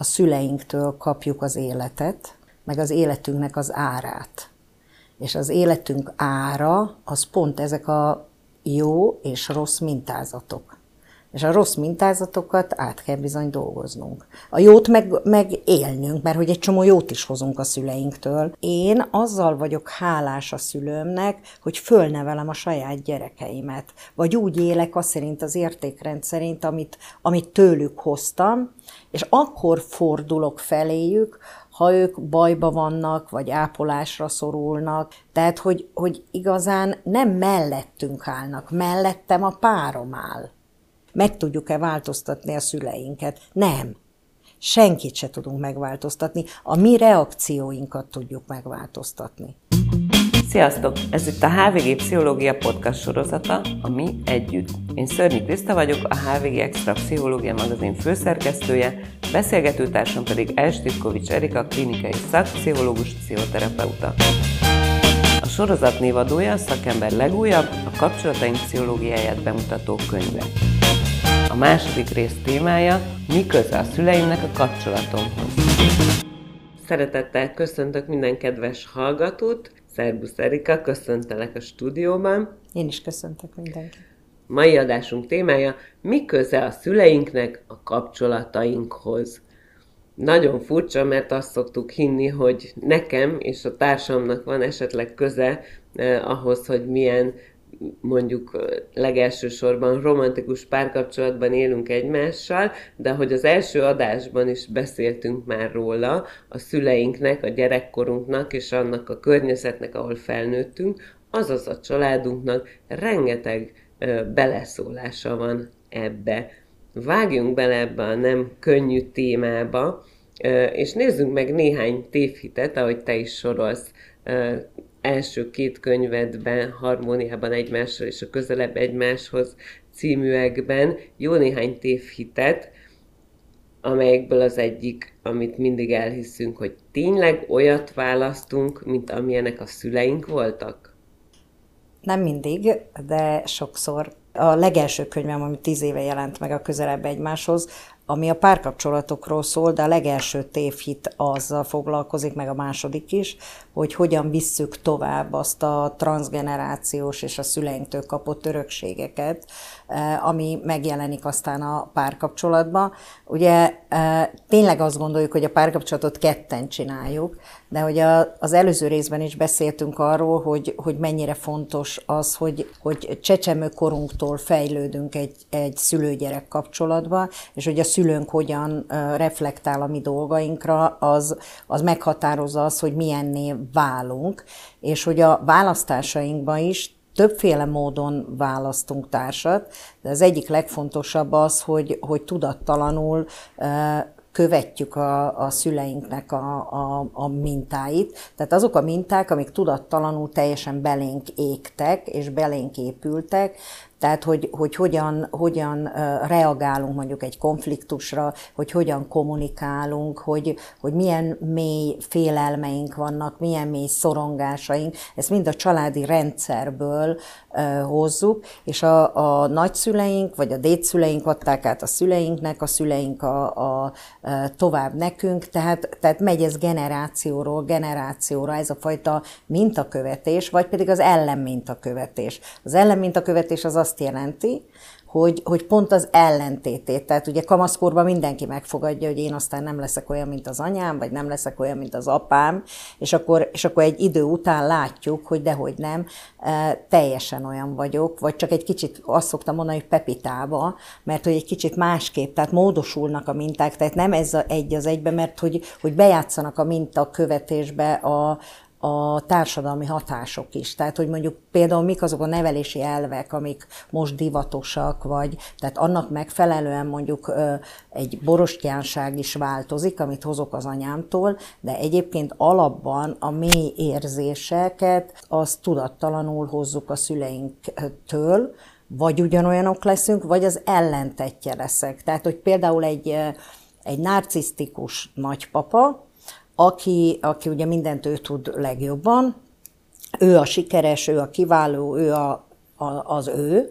a szüleinktől kapjuk az életet, meg az életünknek az árát. És az életünk ára az pont ezek a jó és rossz mintázatok. És a rossz mintázatokat át kell bizony dolgoznunk. A jót meg, meg élnünk, mert hogy egy csomó jót is hozunk a szüleinktől. Én azzal vagyok hálás a szülőmnek, hogy fölnevelem a saját gyerekeimet. Vagy úgy élek azt szerint az értékrend szerint, amit, amit tőlük hoztam, és akkor fordulok feléjük, ha ők bajba vannak, vagy ápolásra szorulnak. Tehát, hogy, hogy igazán nem mellettünk állnak, mellettem a párom áll. Meg tudjuk-e változtatni a szüleinket? Nem. Senkit se tudunk megváltoztatni. A mi reakcióinkat tudjuk megváltoztatni. Sziasztok! Ez itt a HVG Pszichológia Podcast sorozata, a Mi Együtt. Én Szörnyi Kriszta vagyok, a HVG Extra Pszichológia magazin főszerkesztője, beszélgetőtársam pedig Elstitkovics Erika, klinikai szakpszichológus, pszichoterapeuta. A sorozat névadója a szakember legújabb, a kapcsolataink pszichológiáját bemutató könyve. A második rész témája, mi köze a szüleimnek a kapcsolatomhoz. Szeretettel köszöntök minden kedves hallgatót, Szerbusz Erika, köszöntelek a stúdióban. Én is köszöntök mindenkit. Mai adásunk témája, mi köze a szüleinknek a kapcsolatainkhoz. Nagyon furcsa, mert azt szoktuk hinni, hogy nekem és a társamnak van esetleg köze eh, ahhoz, hogy milyen mondjuk legelső sorban romantikus párkapcsolatban élünk egymással, de hogy az első adásban is beszéltünk már róla, a szüleinknek, a gyerekkorunknak és annak a környezetnek, ahol felnőttünk, azaz a családunknak rengeteg beleszólása van ebbe. Vágjunk bele ebbe a nem könnyű témába, és nézzünk meg néhány tévhitet, ahogy te is sorolsz első két könyvedben, harmóniában egymással és a közelebb egymáshoz címűekben jó néhány tévhitet, amelyekből az egyik, amit mindig elhiszünk, hogy tényleg olyat választunk, mint amilyenek a szüleink voltak? Nem mindig, de sokszor. A legelső könyvem, ami tíz éve jelent meg a közelebb egymáshoz, ami a párkapcsolatokról szól, de a legelső tévhit azzal foglalkozik, meg a második is, hogy hogyan visszük tovább azt a transgenerációs és a szüleinktől kapott örökségeket, ami megjelenik aztán a párkapcsolatban. Ugye eh, tényleg azt gondoljuk, hogy a párkapcsolatot ketten csináljuk, de hogy a, az előző részben is beszéltünk arról, hogy, hogy mennyire fontos az, hogy, hogy csecsemőkorunktól fejlődünk egy, egy szülőgyerek kapcsolatba, és hogy a szülőnk hogyan reflektál a mi dolgainkra, az, az meghatározza az, hogy milyenné válunk, és hogy a választásainkban is többféle módon választunk társat, de az egyik legfontosabb az, hogy, hogy tudattalanul követjük a, a szüleinknek a, a, a mintáit. Tehát azok a minták, amik tudattalanul teljesen belénk égtek és belénk épültek, tehát, hogy, hogy hogyan, hogyan reagálunk mondjuk egy konfliktusra, hogy hogyan kommunikálunk, hogy, hogy milyen mély félelmeink vannak, milyen mély szorongásaink, ezt mind a családi rendszerből hozzuk, és a, a nagyszüleink, vagy a dédszüleink adták át a szüleinknek, a szüleink a, a, tovább nekünk, tehát, tehát megy ez generációról generációra, ez a fajta mintakövetés, vagy pedig az ellenmintakövetés. Az ellenmintakövetés az azt jelenti, hogy, hogy pont az ellentétét. Tehát ugye kamaszkorban mindenki megfogadja, hogy én aztán nem leszek olyan, mint az anyám, vagy nem leszek olyan, mint az apám, és akkor, és akkor egy idő után látjuk, hogy dehogy nem, e, teljesen olyan vagyok, vagy csak egy kicsit azt szoktam mondani, hogy pepitába, mert hogy egy kicsit másképp, tehát módosulnak a minták, tehát nem ez a egy az egybe, mert hogy, hogy bejátszanak a minta követésbe a, a társadalmi hatások is. Tehát, hogy mondjuk például mik azok a nevelési elvek, amik most divatosak, vagy tehát annak megfelelően mondjuk egy borostyánság is változik, amit hozok az anyámtól, de egyébként alapban a mély érzéseket az tudattalanul hozzuk a szüleinktől, vagy ugyanolyanok leszünk, vagy az ellentetje leszek. Tehát, hogy például egy, egy narcisztikus nagypapa, aki, aki ugye mindent ő tud legjobban, ő a sikeres, ő a kiváló, ő a, a, az ő,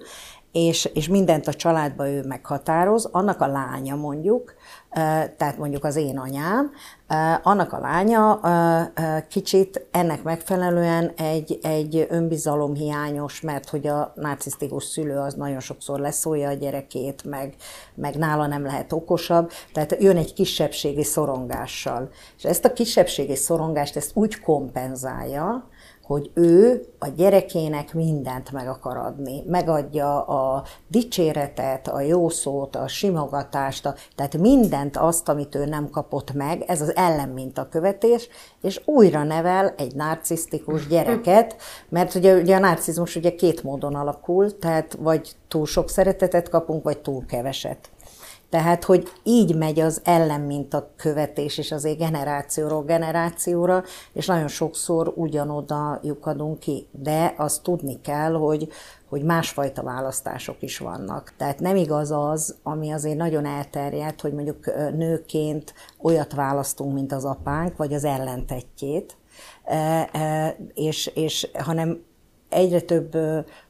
és, és mindent a családba ő meghatároz, annak a lánya mondjuk, tehát mondjuk az én anyám, annak a lánya kicsit ennek megfelelően egy, egy önbizalomhiányos, mert hogy a narcisztikus szülő az nagyon sokszor leszólja a gyerekét, meg, meg nála nem lehet okosabb, tehát jön egy kisebbségi szorongással. És ezt a kisebbségi szorongást ezt úgy kompenzálja, hogy ő a gyerekének mindent meg akar adni. Megadja a dicséretet, a jó szót, a simogatást, a, tehát mindent azt, amit ő nem kapott meg, ez az ellenmintakövetés, és újra nevel egy narcisztikus gyereket, mert ugye, ugye a narcizmus ugye két módon alakul, tehát vagy túl sok szeretetet kapunk, vagy túl keveset. Tehát, hogy így megy az ellenminta követés is azért generációról generációra, és nagyon sokszor ugyanoda lyukadunk ki. De azt tudni kell, hogy, hogy másfajta választások is vannak. Tehát nem igaz az, ami azért nagyon elterjedt, hogy mondjuk nőként olyat választunk, mint az apánk, vagy az ellentetjét, és, és hanem egyre több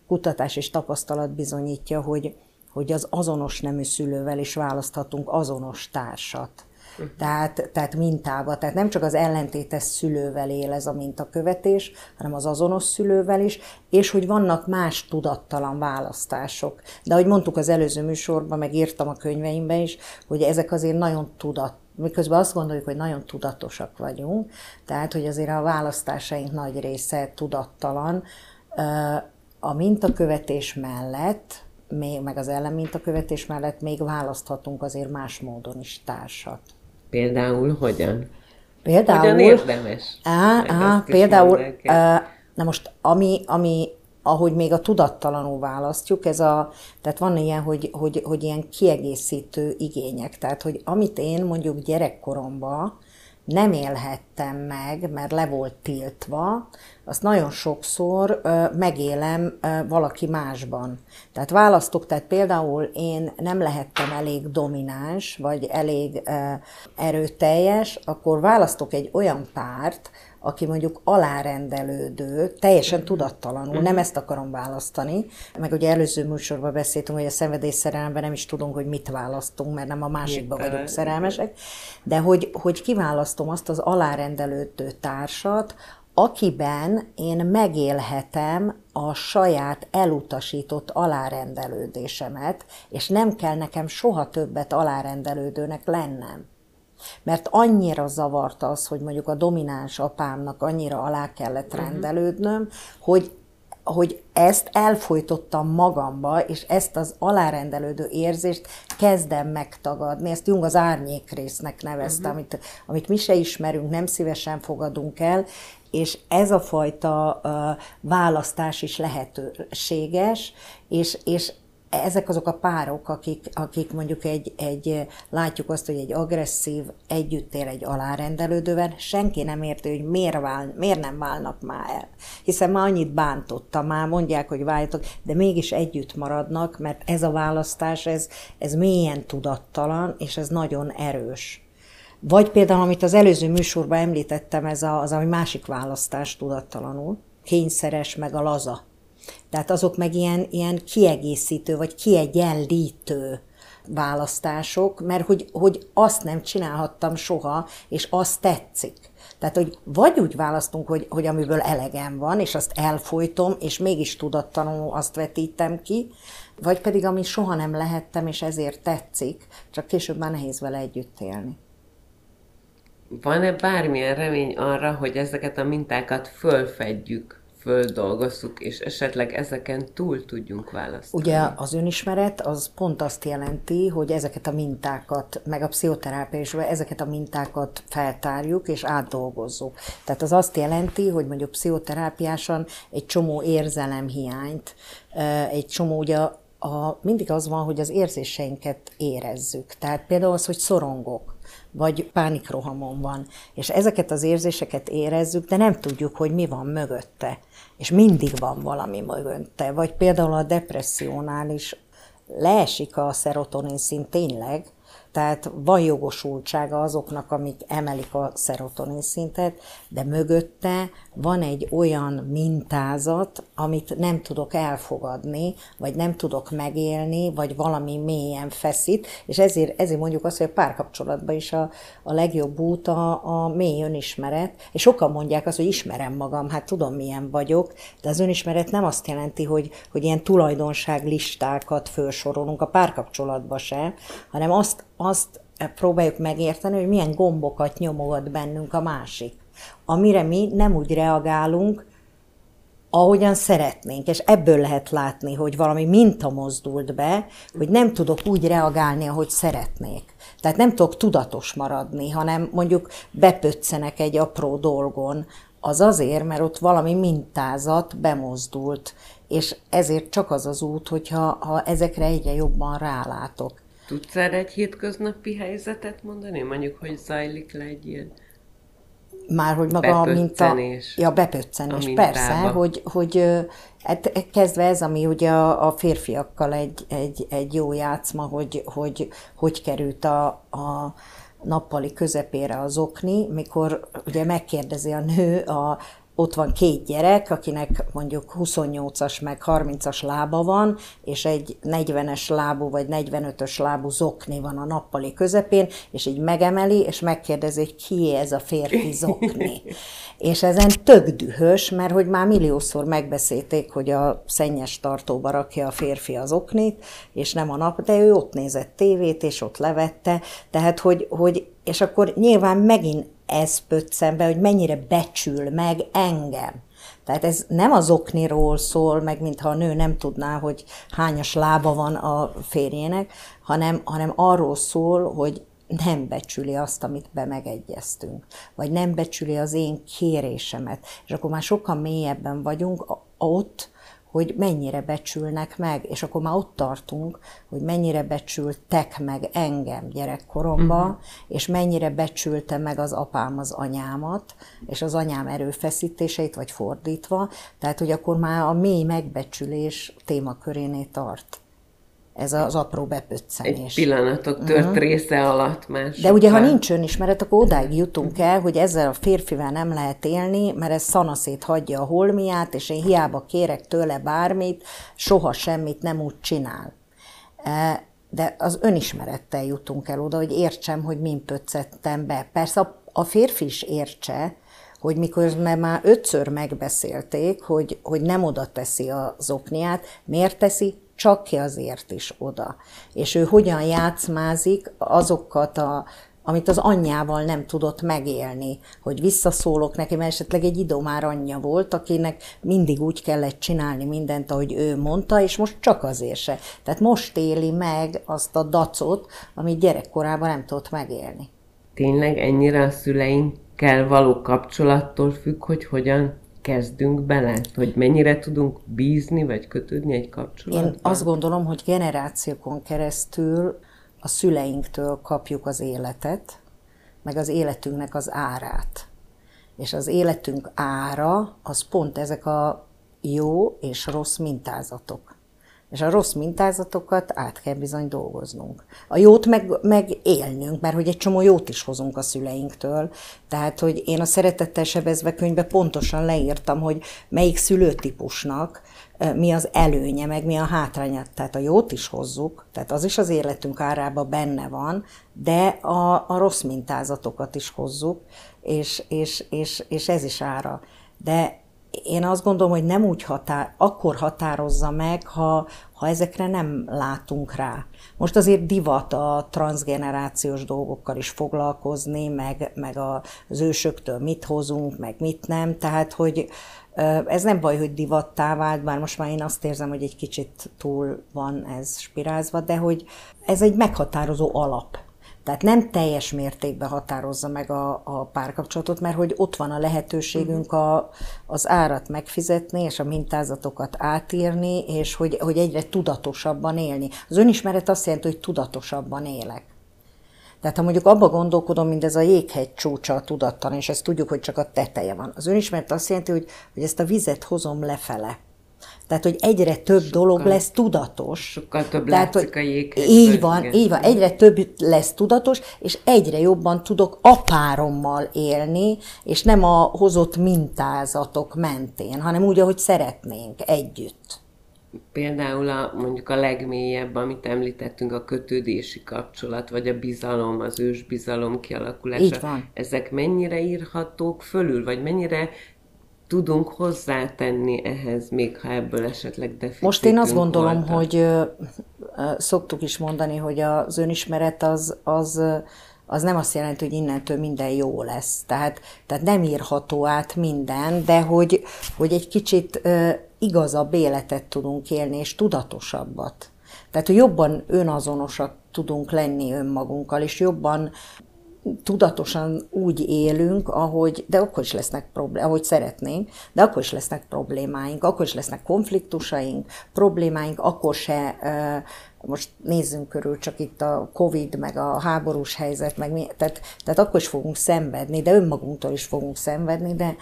kutatás és tapasztalat bizonyítja, hogy, hogy az azonos nemű szülővel is választhatunk azonos társat. Uh-huh. Tehát, tehát mintába, tehát nem csak az ellentétes szülővel él ez a mintakövetés, hanem az azonos szülővel is, és hogy vannak más tudattalan választások. De ahogy mondtuk az előző műsorban, meg írtam a könyveimben is, hogy ezek azért nagyon tudat, miközben azt gondoljuk, hogy nagyon tudatosak vagyunk, tehát hogy azért a választásaink nagy része tudattalan, a mintakövetés mellett még, meg az ellenmintakövetés mellett még választhatunk azért más módon is társat. Például hogyan? Például... Hogyan érdemes? Á, á, például, á, na most, ami, ami, ahogy még a tudattalanul választjuk, ez a, tehát van ilyen, hogy, hogy, hogy ilyen kiegészítő igények. Tehát, hogy amit én mondjuk gyerekkoromban nem élhettem meg, mert le volt tiltva, azt nagyon sokszor ö, megélem ö, valaki másban. Tehát választok, tehát például én nem lehettem elég domináns, vagy elég ö, erőteljes, akkor választok egy olyan párt, aki mondjuk alárendelődő, teljesen tudattalanul, nem ezt akarom választani, meg ugye előző műsorban beszéltünk, hogy a szenvedélyszerelemben nem is tudunk, hogy mit választunk, mert nem a másikba vagyunk szerelmesek, de hogy, hogy kiválasztom azt az alárendelődő társat, akiben én megélhetem a saját elutasított alárendelődésemet, és nem kell nekem soha többet alárendelődőnek lennem. Mert annyira zavart az, hogy mondjuk a domináns apámnak annyira alá kellett mhm. rendelődnöm, hogy hogy ezt elfolytottam magamba, és ezt az alárendelődő érzést kezdem megtagadni. Ezt Jung az árnyék résznek nevezte, uh-huh. amit, amit mi se ismerünk, nem szívesen fogadunk el, és ez a fajta uh, választás is lehetőséges, és, és ezek azok a párok, akik, akik mondjuk egy, egy, látjuk azt, hogy egy agresszív együtt él egy alárendelődővel, senki nem érti, hogy miért, vál, miért nem válnak már el. Hiszen már annyit bántotta, már mondják, hogy váljatok, de mégis együtt maradnak, mert ez a választás, ez, ez mélyen tudattalan, és ez nagyon erős. Vagy például, amit az előző műsorban említettem, ez a, az, ami másik választás tudattalanul, kényszeres, meg a laza tehát azok meg ilyen, ilyen kiegészítő, vagy kiegyenlítő választások, mert hogy, hogy azt nem csinálhattam soha, és azt tetszik. Tehát, hogy vagy úgy választunk, hogy, hogy amiből elegem van, és azt elfolytom, és mégis tudattanul azt vetítem ki, vagy pedig ami soha nem lehettem, és ezért tetszik, csak később már nehéz vele együtt élni. Van-e bármilyen remény arra, hogy ezeket a mintákat fölfedjük földolgozzuk, és esetleg ezeken túl tudjunk választani. Ugye az önismeret az pont azt jelenti, hogy ezeket a mintákat, meg a pszichoterápia ezeket a mintákat feltárjuk és átdolgozzuk. Tehát az azt jelenti, hogy mondjuk pszichoterápiásan egy csomó érzelemhiányt, egy csomó ugye a, mindig az van, hogy az érzéseinket érezzük. Tehát például az, hogy szorongok vagy pánikrohamon van. És ezeket az érzéseket érezzük, de nem tudjuk, hogy mi van mögötte. És mindig van valami mögötte. Vagy például a depressziónál is leesik a szerotonin szint tényleg, Tehát van jogosultsága azoknak, amik emelik a szerotonin szintet, de mögötte van egy olyan mintázat, amit nem tudok elfogadni, vagy nem tudok megélni, vagy valami mélyen feszít, és ezért, ezért mondjuk azt, hogy a párkapcsolatban is a, a legjobb út a, a mély önismeret, és sokan mondják azt, hogy ismerem magam, hát tudom, milyen vagyok, de az önismeret nem azt jelenti, hogy, hogy ilyen tulajdonság listákat felsorolunk a párkapcsolatba se, hanem azt, azt próbáljuk megérteni, hogy milyen gombokat nyomogat bennünk a másik, amire mi nem úgy reagálunk, ahogyan szeretnénk, és ebből lehet látni, hogy valami minta mozdult be, hogy nem tudok úgy reagálni, ahogy szeretnék. Tehát nem tudok tudatos maradni, hanem mondjuk bepöccenek egy apró dolgon, az azért, mert ott valami mintázat bemozdult, és ezért csak az az út, hogyha ha ezekre egyre jobban rálátok. Tudsz erre egy hétköznapi helyzetet mondani? Mondjuk, hogy zajlik le egy ilyen már hogy maga a minta... Ja, bepöccenés, a persze, hogy, hogy hát kezdve ez, ami ugye a, a férfiakkal egy, egy, egy jó játszma, hogy hogy, hogy került a, a nappali közepére az okni, mikor ugye megkérdezi a nő a ott van két gyerek, akinek mondjuk 28-as meg 30-as lába van, és egy 40-es lábú vagy 45-ös lábú zokni van a nappali közepén, és így megemeli, és megkérdezi, hogy ki ez a férfi zokni. és ezen tök dühös, mert hogy már milliószor megbeszélték, hogy a szennyes tartóba rakja a férfi az oknit, és nem a nap, de ő ott nézett tévét, és ott levette, tehát hogy, hogy és akkor nyilván megint ez pöccen be, hogy mennyire becsül meg engem. Tehát ez nem az okniról szól, meg mintha a nő nem tudná, hogy hányas lába van a férjének, hanem, hanem arról szól, hogy nem becsüli azt, amit be megegyeztünk, vagy nem becsüli az én kérésemet. És akkor már sokkal mélyebben vagyunk ott, hogy mennyire becsülnek meg, és akkor már ott tartunk, hogy mennyire becsültek meg engem gyerekkoromban, uh-huh. és mennyire becsülte meg az apám az anyámat, és az anyám erőfeszítéseit, vagy fordítva, tehát hogy akkor már a mély megbecsülés témaköréné tart ez az apró bepöccenés. Egy pillanatok tört uh-huh. része alatt már. De ugye, ha nincs önismeret, akkor odáig jutunk el, hogy ezzel a férfivel nem lehet élni, mert ez szanaszét hagyja a holmiát, és én hiába kérek tőle bármit, soha semmit nem úgy csinál. E, de az önismerettel jutunk el oda, hogy értsem, hogy min pöccettem be. Persze a, férfi is értse, hogy mikor már ötször megbeszélték, hogy, hogy nem oda teszi az okniát, miért teszi? Csak ki azért is oda. És ő hogyan játszmázik azokat a amit az anyjával nem tudott megélni, hogy visszaszólok neki, mert esetleg egy idomár anyja volt, akinek mindig úgy kellett csinálni mindent, ahogy ő mondta, és most csak azért se. Tehát most éli meg azt a dacot, amit gyerekkorában nem tudott megélni. Tényleg ennyire a szüleinkkel való kapcsolattól függ, hogy hogyan kezdünk bele? Hogy mennyire tudunk bízni, vagy kötődni egy kapcsolatban? Én azt gondolom, hogy generációkon keresztül a szüleinktől kapjuk az életet, meg az életünknek az árát. És az életünk ára az pont ezek a jó és rossz mintázatok. És a rossz mintázatokat át kell bizony dolgoznunk. A jót meg, meg élnünk, mert hogy egy csomó jót is hozunk a szüleinktől. Tehát, hogy én a Szeretettel sebezve könyvbe pontosan leírtam, hogy melyik szülőtípusnak mi az előnye, meg mi a hátránya. Tehát a jót is hozzuk, tehát az is az életünk árába benne van, de a, a rossz mintázatokat is hozzuk, és, és, és, és ez is ára. De én azt gondolom, hogy nem úgy határ, akkor határozza meg, ha, ha ezekre nem látunk rá. Most azért divat a transgenerációs dolgokkal is foglalkozni, meg, meg az ősöktől mit hozunk, meg mit nem, tehát hogy ez nem baj, hogy divattá vált, bár most már én azt érzem, hogy egy kicsit túl van ez spirázva, de hogy ez egy meghatározó alap tehát nem teljes mértékben határozza meg a, a párkapcsolatot, mert hogy ott van a lehetőségünk a, az árat megfizetni, és a mintázatokat átírni, és hogy, hogy egyre tudatosabban élni. Az önismeret azt jelenti, hogy tudatosabban élek. Tehát ha mondjuk abba gondolkodom, mint ez a jéghegy csúcsa a tudattan, és ezt tudjuk, hogy csak a teteje van. Az önismeret azt jelenti, hogy, hogy ezt a vizet hozom lefele. Tehát, hogy egyre több sokkal, dolog lesz tudatos. Sokkal több Tehát, látszik a jéghegyben. Így van, igen. így van. Egyre több lesz tudatos, és egyre jobban tudok apárommal élni, és nem a hozott mintázatok mentén, hanem úgy, ahogy szeretnénk, együtt. Például a, mondjuk a legmélyebb, amit említettünk, a kötődési kapcsolat, vagy a bizalom, az ősbizalom kialakulása. Így van. Ezek mennyire írhatók fölül, vagy mennyire tudunk hozzátenni ehhez, még ha ebből esetleg deficitünk Most én azt gondolom, voltak. hogy ö, ö, szoktuk is mondani, hogy az önismeret az, az, az nem azt jelenti, hogy innentől minden jó lesz. Tehát, tehát nem írható át minden, de hogy, hogy egy kicsit ö, igazabb életet tudunk élni, és tudatosabbat. Tehát, hogy jobban önazonosak tudunk lenni önmagunkkal, és jobban tudatosan úgy élünk, ahogy, de akkor is lesznek problémák, ahogy szeretnénk, de akkor is lesznek problémáink, akkor is lesznek konfliktusaink, problémáink, akkor se, most nézzünk körül, csak itt a Covid, meg a háborús helyzet, meg mi, tehát, tehát akkor is fogunk szenvedni, de önmagunktól is fogunk szenvedni, de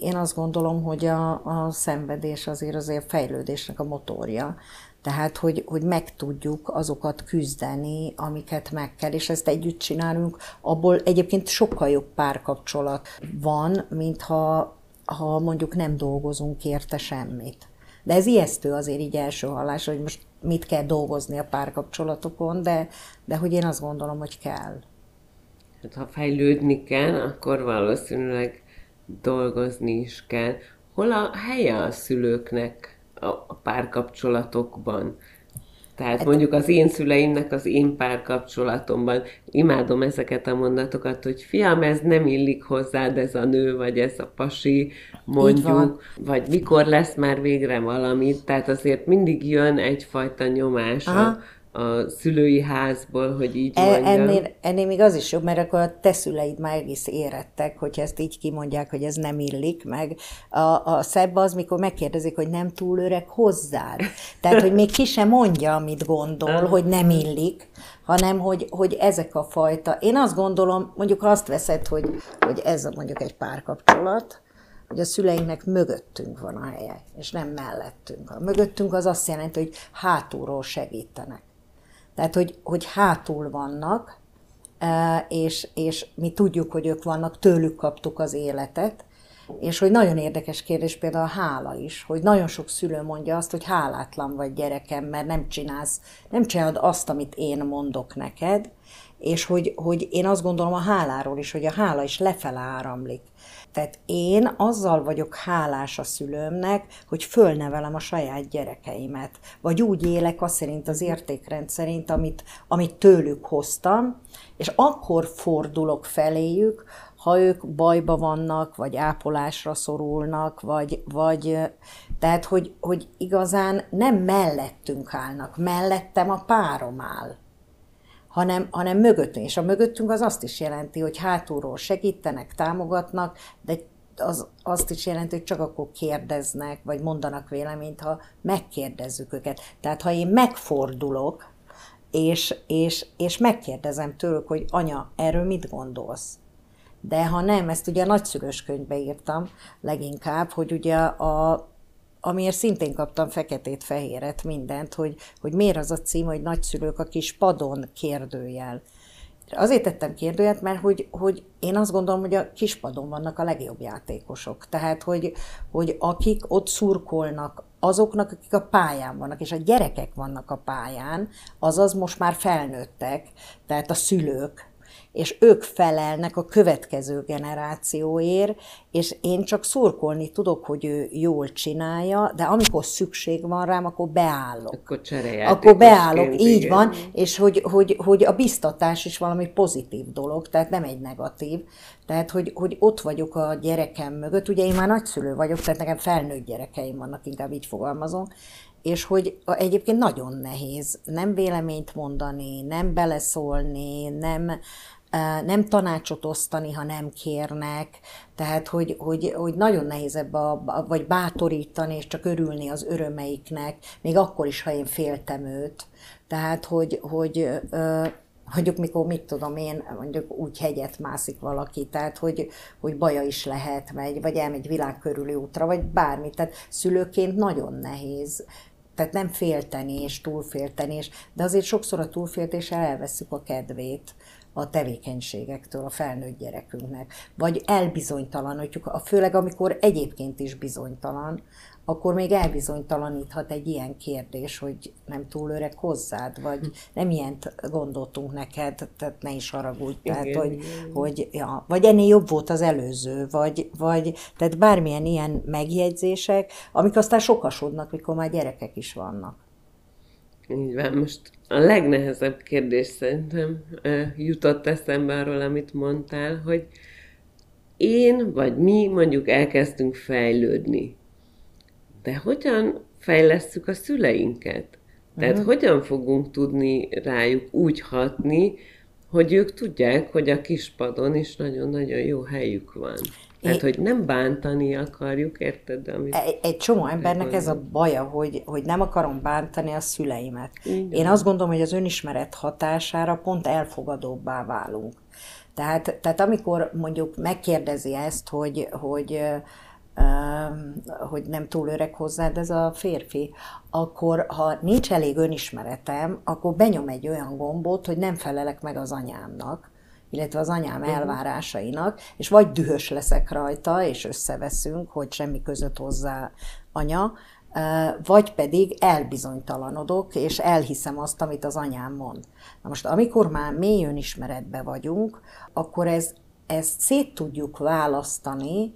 én azt gondolom, hogy a, a szenvedés azért azért fejlődésnek a motorja. Tehát, hogy, hogy meg tudjuk azokat küzdeni, amiket meg kell, és ezt együtt csinálunk, abból egyébként sokkal jobb párkapcsolat van, mint ha, ha mondjuk nem dolgozunk érte semmit. De ez ijesztő azért így első hallás, hogy most mit kell dolgozni a párkapcsolatokon, de, de hogy én azt gondolom, hogy kell. Hát ha fejlődni kell, akkor valószínűleg dolgozni is kell. Hol a helye a szülőknek a párkapcsolatokban. Tehát mondjuk az én szüleimnek az én párkapcsolatomban imádom ezeket a mondatokat, hogy fiam, ez nem illik hozzád ez a nő, vagy ez a pasi, mondjuk, vagy mikor lesz már végre valamit. Tehát azért mindig jön egyfajta nyomás Aha. A, a szülői házból, hogy így e, mondjam. Ennél, ennél még az is jobb, mert akkor a te szüleid már egész érettek, hogyha ezt így kimondják, hogy ez nem illik, meg a, a szebb az, mikor megkérdezik, hogy nem túl öreg hozzád. Tehát, hogy még ki sem mondja, amit gondol, hogy nem illik, hanem hogy, hogy ezek a fajta. Én azt gondolom, mondjuk azt veszed, hogy, hogy ez mondjuk egy párkapcsolat, hogy a szüleinknek mögöttünk van a helye, és nem mellettünk. A mögöttünk az azt jelenti, hogy hátulról segítenek. Tehát, hogy, hogy hátul vannak, e, és, és mi tudjuk, hogy ők vannak, tőlük kaptuk az életet, és hogy nagyon érdekes kérdés például a hála is, hogy nagyon sok szülő mondja azt, hogy hálátlan vagy gyerekem, mert nem csinálsz, nem csinálod azt, amit én mondok neked, és hogy, hogy én azt gondolom a háláról is, hogy a hála is lefele áramlik. Tehát én azzal vagyok hálás a szülőmnek, hogy fölnevelem a saját gyerekeimet. Vagy úgy élek azt szerint az értékrend szerint, amit, amit tőlük hoztam, és akkor fordulok feléjük, ha ők bajba vannak, vagy ápolásra szorulnak, vagy, vagy tehát, hogy, hogy igazán nem mellettünk állnak, mellettem a párom áll hanem, hanem mögöttünk. És a mögöttünk az azt is jelenti, hogy hátulról segítenek, támogatnak, de az azt is jelenti, hogy csak akkor kérdeznek, vagy mondanak véleményt, ha megkérdezzük őket. Tehát ha én megfordulok, és, és, és megkérdezem tőlük, hogy anya, erről mit gondolsz? De ha nem, ezt ugye a nagyszülős könyvbe írtam leginkább, hogy ugye a, amiért szintén kaptam feketét-fehéret, mindent, hogy, hogy miért az a cím, hogy nagyszülők a kis padon kérdőjel. Azért tettem kérdőjelt, mert hogy, hogy én azt gondolom, hogy a kispadon vannak a legjobb játékosok. Tehát, hogy, hogy akik ott szurkolnak, azoknak, akik a pályán vannak, és a gyerekek vannak a pályán, azaz most már felnőttek, tehát a szülők, és ők felelnek a következő generációért, és én csak szurkolni tudok, hogy ő jól csinálja, de amikor szükség van rám, akkor beállok. Akkor Akkor beállok, így igen. van, és hogy, hogy, hogy a biztatás is valami pozitív dolog, tehát nem egy negatív. Tehát, hogy, hogy ott vagyok a gyerekem mögött, ugye én már nagyszülő vagyok, tehát nekem felnőtt gyerekeim vannak, inkább így fogalmazom, és hogy egyébként nagyon nehéz nem véleményt mondani, nem beleszólni, nem, nem tanácsot osztani, ha nem kérnek, tehát hogy, hogy, hogy nagyon nehéz ebbe, a, vagy bátorítani, és csak örülni az örömeiknek, még akkor is, ha én féltem őt. Tehát, hogy, hogy mondjuk mikor, mit tudom én, mondjuk úgy hegyet mászik valaki, tehát hogy, hogy baja is lehet, vagy, vagy elmegy világkörüli útra, vagy bármi. Tehát szülőként nagyon nehéz tehát nem féltenés, túlféltenés, de azért sokszor a túlféltéssel elveszük a kedvét a tevékenységektől a felnőtt gyerekünknek. Vagy elbizonytalanítjuk, főleg amikor egyébként is bizonytalan, akkor még elbizonytalaníthat egy ilyen kérdés, hogy nem túl öreg hozzád, vagy nem ilyent gondoltunk neked, tehát ne is haragudj, tehát igen, hogy, igen. hogy ja, vagy ennél jobb volt az előző, vagy, vagy tehát bármilyen ilyen megjegyzések, amik aztán sokasodnak, mikor már gyerekek is vannak. Így van, most a legnehezebb kérdés szerintem jutott eszembe arról, amit mondtál, hogy én vagy mi mondjuk elkezdtünk fejlődni de hogyan fejlesszük a szüleinket? Tehát uh-huh. hogyan fogunk tudni rájuk úgy hatni, hogy ők tudják, hogy a kispadon is nagyon-nagyon jó helyük van. Tehát, hogy nem bántani akarjuk, érted? Amit egy, egy csomó embernek ez a baja, hogy, hogy nem akarom bántani a szüleimet. Igen. Én azt gondolom, hogy az önismeret hatására pont elfogadóbbá válunk. Tehát, tehát amikor mondjuk megkérdezi ezt, hogy, hogy hogy nem túl öreg hozzád ez a férfi, akkor ha nincs elég önismeretem, akkor benyom egy olyan gombot, hogy nem felelek meg az anyámnak, illetve az anyám uh-huh. elvárásainak, és vagy dühös leszek rajta, és összeveszünk, hogy semmi között hozzá anya, vagy pedig elbizonytalanodok, és elhiszem azt, amit az anyám mond. Na most, amikor már mély önismeretbe vagyunk, akkor ez, ezt szét tudjuk választani,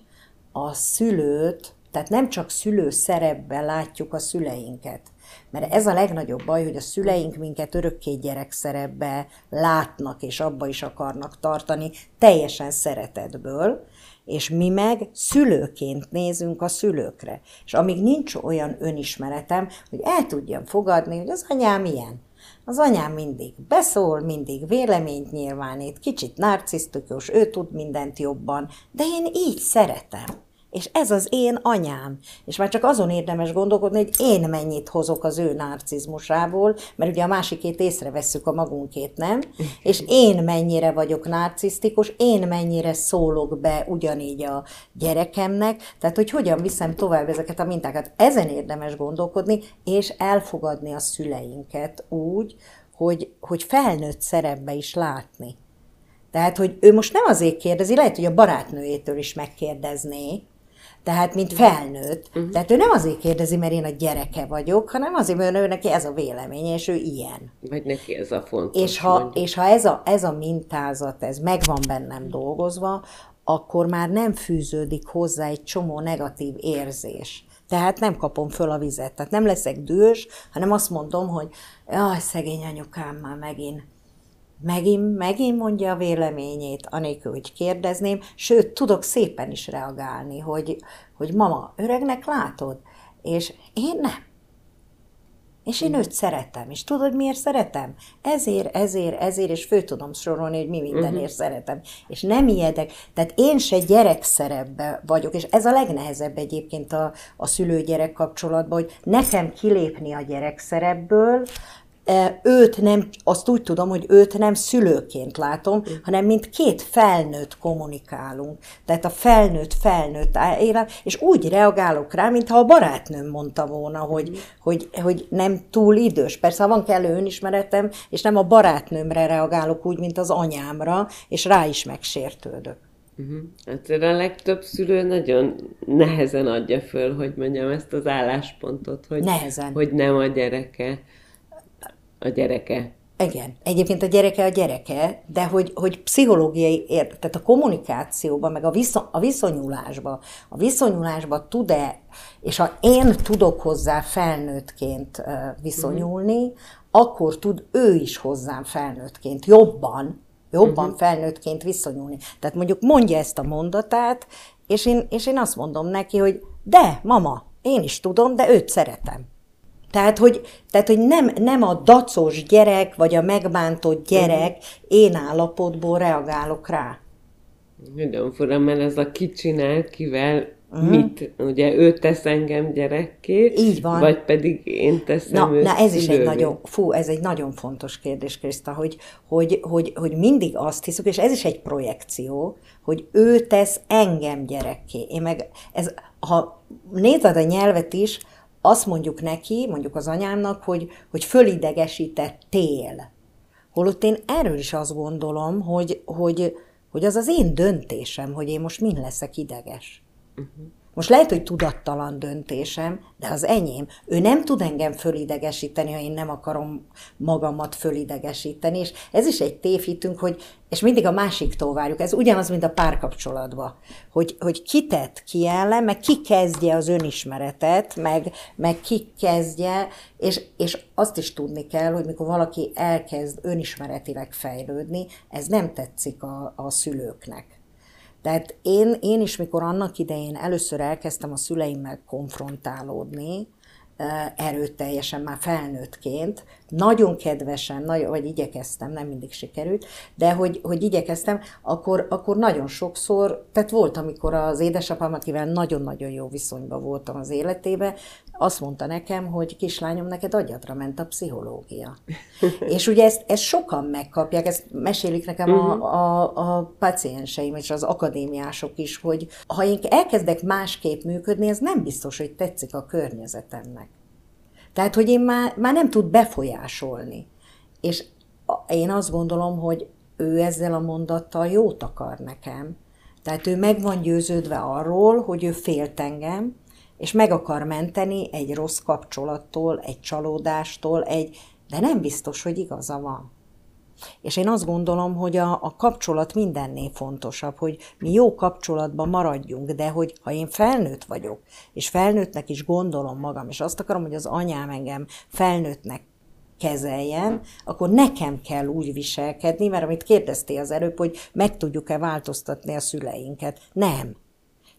a szülőt, tehát nem csak szülő szerepben látjuk a szüleinket, mert ez a legnagyobb baj, hogy a szüleink minket örökké gyerek szerepbe látnak, és abba is akarnak tartani, teljesen szeretetből, és mi meg szülőként nézünk a szülőkre. És amíg nincs olyan önismeretem, hogy el tudjam fogadni, hogy az anyám ilyen. Az anyám mindig beszól, mindig véleményt nyilvánít, kicsit narcisztikus, ő tud mindent jobban, de én így szeretem és ez az én anyám. És már csak azon érdemes gondolkodni, hogy én mennyit hozok az ő narcizmusából, mert ugye a másikét észrevesszük a magunkét, nem? És én mennyire vagyok narcisztikus, én mennyire szólok be ugyanígy a gyerekemnek, tehát hogy hogyan viszem tovább ezeket a mintákat. Ezen érdemes gondolkodni, és elfogadni a szüleinket úgy, hogy, hogy felnőtt szerepbe is látni. Tehát, hogy ő most nem azért kérdezi, lehet, hogy a barátnőjétől is megkérdezné, tehát mint felnőtt. Uh-huh. Tehát ő nem azért kérdezi, mert én a gyereke vagyok, hanem azért, mert ő neki ez a véleménye, és ő ilyen. Vagy neki ez a fontos. És ha, és ha ez, a, ez a mintázat, ez megvan bennem dolgozva, akkor már nem fűződik hozzá egy csomó negatív érzés. Tehát nem kapom föl a vizet. Tehát nem leszek dühös, hanem azt mondom, hogy jaj, szegény anyukám már megint megint, megint mondja a véleményét, anélkül, hogy kérdezném, sőt, tudok szépen is reagálni, hogy, hogy mama, öregnek látod? És én nem. És én őt szeretem, és tudod, miért szeretem? Ezért, ezért, ezért, és fő tudom sorolni, hogy mi mindenért uh-huh. szeretem. És nem ijedek. Tehát én se gyerek szerepbe vagyok, és ez a legnehezebb egyébként a, a szülő-gyerek kapcsolatban, hogy nekem kilépni a gyerek szerepből, őt nem, azt úgy tudom, hogy őt nem szülőként látom, hanem mint két felnőtt kommunikálunk. Tehát a felnőtt felnőtt élet, és úgy reagálok rá, mintha a barátnőm mondta volna, hogy, mm. hogy, hogy nem túl idős. Persze, ha van kellő önismeretem, és nem a barátnőmre reagálok úgy, mint az anyámra, és rá is megsértődök. Uh-huh. Hát a legtöbb szülő nagyon nehezen adja föl, hogy mondjam, ezt az álláspontot, hogy, nehezen. hogy nem a gyereke a gyereke. Igen. Egyébként a gyereke a gyereke, de hogy, hogy pszichológiai, tehát a kommunikációban, meg a, viszony, a viszonyulásban, a viszonyulásban tud-e, és ha én tudok hozzá felnőttként viszonyulni, uh-huh. akkor tud ő is hozzám felnőttként jobban, jobban uh-huh. felnőttként viszonyulni. Tehát mondjuk mondja ezt a mondatát, és én, és én azt mondom neki, hogy de, mama, én is tudom, de őt szeretem. Tehát, hogy, tehát, hogy nem, nem a dacos gyerek, vagy a megbántott gyerek én állapotból reagálok rá. Nagyon fura, mert ez a kicsinál, kivel uh-huh. mit, ugye ő tesz engem gyerekké, Így van. vagy pedig én teszem Na, őt na ez is egy nagyon, fú, ez egy nagyon fontos kérdés, Kriszta, hogy, hogy, hogy, hogy mindig azt hiszük, és ez is egy projekció, hogy ő tesz engem gyerekké. Én meg, ez, ha nézed a nyelvet is, azt mondjuk neki, mondjuk az anyámnak, hogy, hogy fölidegesítettél. Holott én erről is azt gondolom, hogy, hogy, hogy az az én döntésem, hogy én most mind leszek ideges. Uh-huh. Most lehet, hogy tudattalan döntésem, de az enyém. Ő nem tud engem fölidegesíteni, ha én nem akarom magamat fölidegesíteni, és ez is egy tévhitünk, hogy, és mindig a másiktól várjuk. Ez ugyanaz, mint a párkapcsolatban, hogy, hogy ki tett ki ellen, meg ki kezdje az önismeretet, meg, meg ki kezdje, és, és azt is tudni kell, hogy mikor valaki elkezd önismeretileg fejlődni, ez nem tetszik a, a szülőknek. Tehát én, én is, mikor annak idején először elkezdtem a szüleimmel konfrontálódni, erőteljesen, már felnőttként, nagyon kedvesen, nagyon, vagy igyekeztem, nem mindig sikerült, de hogy, hogy igyekeztem, akkor, akkor nagyon sokszor, tehát volt, amikor az édesapám, akivel nagyon-nagyon jó viszonyban voltam az életébe, azt mondta nekem, hogy kislányom, neked agyadra ment a pszichológia. és ugye ezt, ezt sokan megkapják, ezt mesélik nekem a, mhm. a, a pacienseim és az akadémiások is, hogy ha én elkezdek másképp működni, ez nem biztos, hogy tetszik a környezetemnek. Tehát, hogy én már, már nem tud befolyásolni. És én azt gondolom, hogy ő ezzel a mondattal jót akar nekem. Tehát ő meg van győződve arról, hogy ő félt engem, és meg akar menteni egy rossz kapcsolattól, egy csalódástól, egy, de nem biztos, hogy igaza van. És én azt gondolom, hogy a, a kapcsolat mindennél fontosabb, hogy mi jó kapcsolatban maradjunk, de hogy ha én felnőtt vagyok, és felnőttnek is gondolom magam, és azt akarom, hogy az anyám engem felnőttnek kezeljen, akkor nekem kell úgy viselkedni, mert amit kérdeztél az előbb, hogy meg tudjuk-e változtatni a szüleinket. Nem.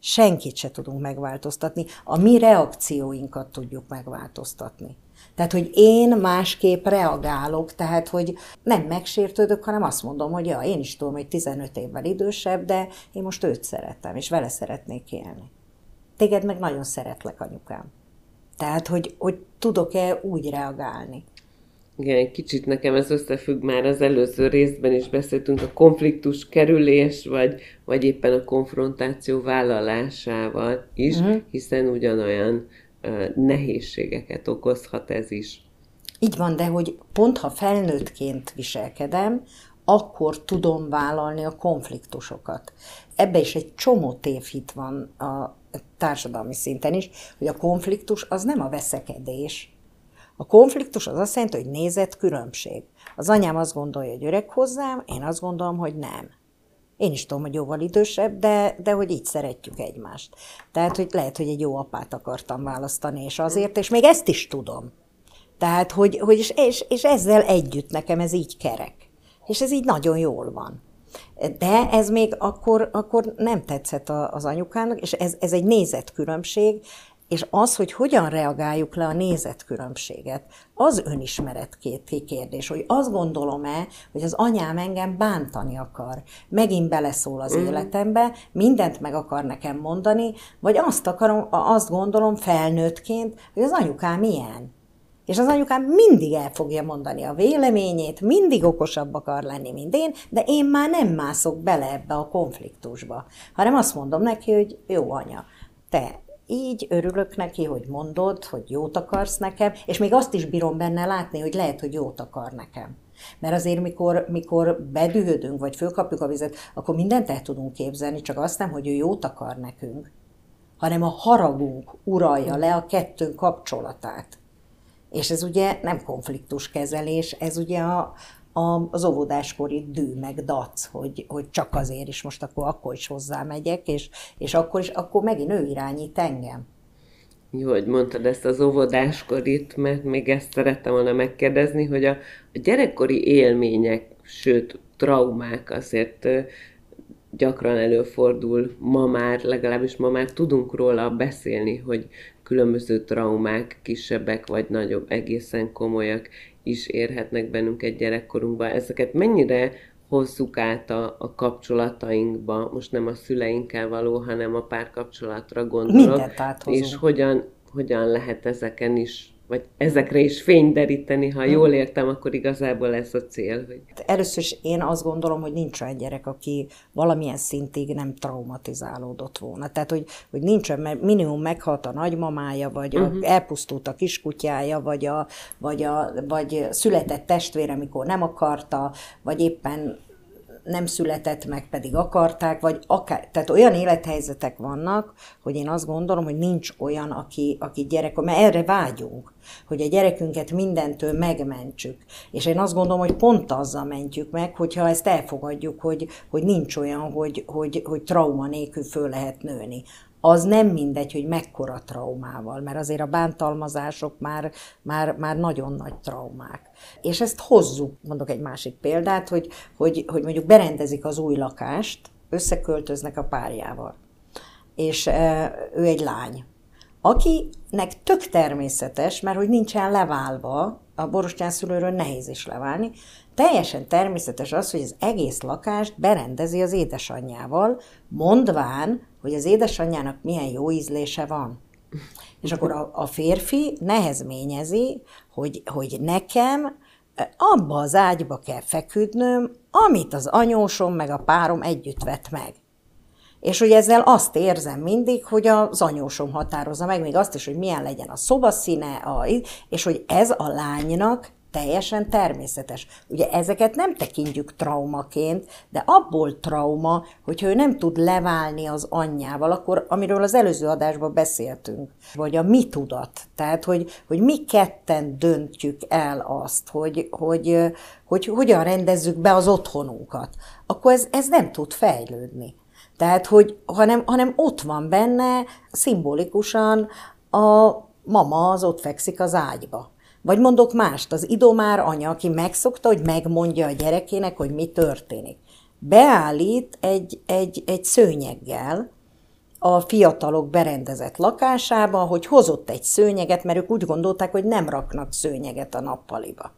Senkit se tudunk megváltoztatni. A mi reakcióinkat tudjuk megváltoztatni. Tehát, hogy én másképp reagálok, tehát, hogy nem megsértődök, hanem azt mondom, hogy ja, én is tudom, hogy 15 évvel idősebb, de én most őt szeretem, és vele szeretnék élni. Téged meg nagyon szeretlek, anyukám. Tehát, hogy, hogy tudok-e úgy reagálni. Igen, egy kicsit nekem ez összefügg már az előző részben is beszéltünk a konfliktus kerülés, vagy, vagy éppen a konfrontáció vállalásával is, uh-huh. hiszen ugyanolyan nehézségeket okozhat ez is. Így van, de hogy pont ha felnőttként viselkedem, akkor tudom vállalni a konfliktusokat. Ebbe is egy csomó tévhit van a társadalmi szinten is, hogy a konfliktus az nem a veszekedés. A konfliktus az azt jelenti, hogy nézett különbség. Az anyám azt gondolja, hogy öreg hozzám, én azt gondolom, hogy nem. Én is tudom, hogy jóval idősebb, de, de hogy így szeretjük egymást. Tehát, hogy lehet, hogy egy jó apát akartam választani, és azért, és még ezt is tudom. Tehát, hogy, hogy és, és, és ezzel együtt nekem ez így kerek. És ez így nagyon jól van. De ez még akkor, akkor nem tetszett az anyukának, és ez, ez egy nézetkülönbség, és az, hogy hogyan reagáljuk le a nézetkülönbséget, az önismeret két kérdés, hogy azt gondolom-e, hogy az anyám engem bántani akar, megint beleszól az mm. életembe, mindent meg akar nekem mondani, vagy azt akarom, azt gondolom felnőttként, hogy az anyukám ilyen. És az anyukám mindig el fogja mondani a véleményét, mindig okosabb akar lenni, mint én, de én már nem mászok bele ebbe a konfliktusba, hanem azt mondom neki, hogy jó anya, te így örülök neki, hogy mondod, hogy jót akarsz nekem, és még azt is bírom benne látni, hogy lehet, hogy jót akar nekem. Mert azért, mikor, mikor bedühödünk, vagy fölkapjuk a vizet, akkor mindent el tudunk képzelni, csak azt nem, hogy ő jót akar nekünk, hanem a haragunk uralja le a kettőnk kapcsolatát. És ez ugye nem konfliktuskezelés, ez ugye a, az óvodáskori dű, meg dac, hogy, hogy csak azért is most akkor, akkor is hozzámegyek, és, és akkor is, akkor megint ő irányít engem. Jó, hogy mondtad ezt az óvodáskorit, mert még ezt szerettem volna megkérdezni, hogy a, a gyerekkori élmények, sőt, traumák azért gyakran előfordul ma már, legalábbis ma már tudunk róla beszélni, hogy különböző traumák, kisebbek vagy nagyobb, egészen komolyak is érhetnek bennünket gyerekkorunkban. Ezeket mennyire hozzuk át a, a kapcsolatainkba, most nem a szüleinkkel való, hanem a párkapcsolatra gondolok. Mindent áthozunk. És hogyan, hogyan lehet ezeken is vagy ezekre is fény deríteni, ha jól hm. értem, akkor igazából ez a cél. Hogy... Először is én azt gondolom, hogy nincs olyan gyerek, aki valamilyen szintig nem traumatizálódott volna. Tehát, hogy, hogy nincs olyan, minimum meghalt a nagymamája, vagy uh-huh. a, mhm. elpusztult a kiskutyája, vagy, a, vagy, a, vagy született testvére, amikor nem akarta, vagy éppen nem született meg, pedig akarták, vagy akár, tehát olyan élethelyzetek vannak, hogy én azt gondolom, hogy nincs olyan, aki, aki gyerek, mert erre vágyunk, hogy a gyerekünket mindentől megmentsük. És én azt gondolom, hogy pont azzal mentjük meg, hogyha ezt elfogadjuk, hogy, hogy nincs olyan, hogy, hogy, hogy trauma nélkül föl lehet nőni az nem mindegy, hogy mekkora traumával, mert azért a bántalmazások már, már, már nagyon nagy traumák. És ezt hozzuk, mondok egy másik példát, hogy, hogy, hogy mondjuk berendezik az új lakást, összeköltöznek a párjával, és e, ő egy lány, akinek tök természetes, mert hogy nincsen leválva, a borostyán szülőről nehéz is leválni, teljesen természetes az, hogy az egész lakást berendezi az édesanyjával, mondván, hogy az édesanyjának milyen jó ízlése van. És akkor a, a férfi nehezményezi, hogy, hogy nekem abba az ágyba kell feküdnöm, amit az anyósom meg a párom együtt vett meg. És hogy ezzel azt érzem mindig, hogy az anyósom határozza meg, még azt is, hogy milyen legyen a szobaszíne, a, és hogy ez a lánynak teljesen természetes. Ugye ezeket nem tekintjük traumaként, de abból trauma, hogyha ő nem tud leválni az anyjával, akkor amiről az előző adásban beszéltünk, vagy a mi tudat. Tehát, hogy, hogy mi ketten döntjük el azt, hogy, hogy, hogy, hogy hogyan rendezzük be az otthonunkat, akkor ez, ez nem tud fejlődni. Tehát, hogy, hanem, hanem ott van benne szimbolikusan a mama az ott fekszik az ágyba. Vagy mondok mást, az idomár anya, aki megszokta, hogy megmondja a gyerekének, hogy mi történik. Beállít egy, egy, egy szőnyeggel a fiatalok berendezett lakásába, hogy hozott egy szőnyeget, mert ők úgy gondolták, hogy nem raknak szőnyeget a nappaliba.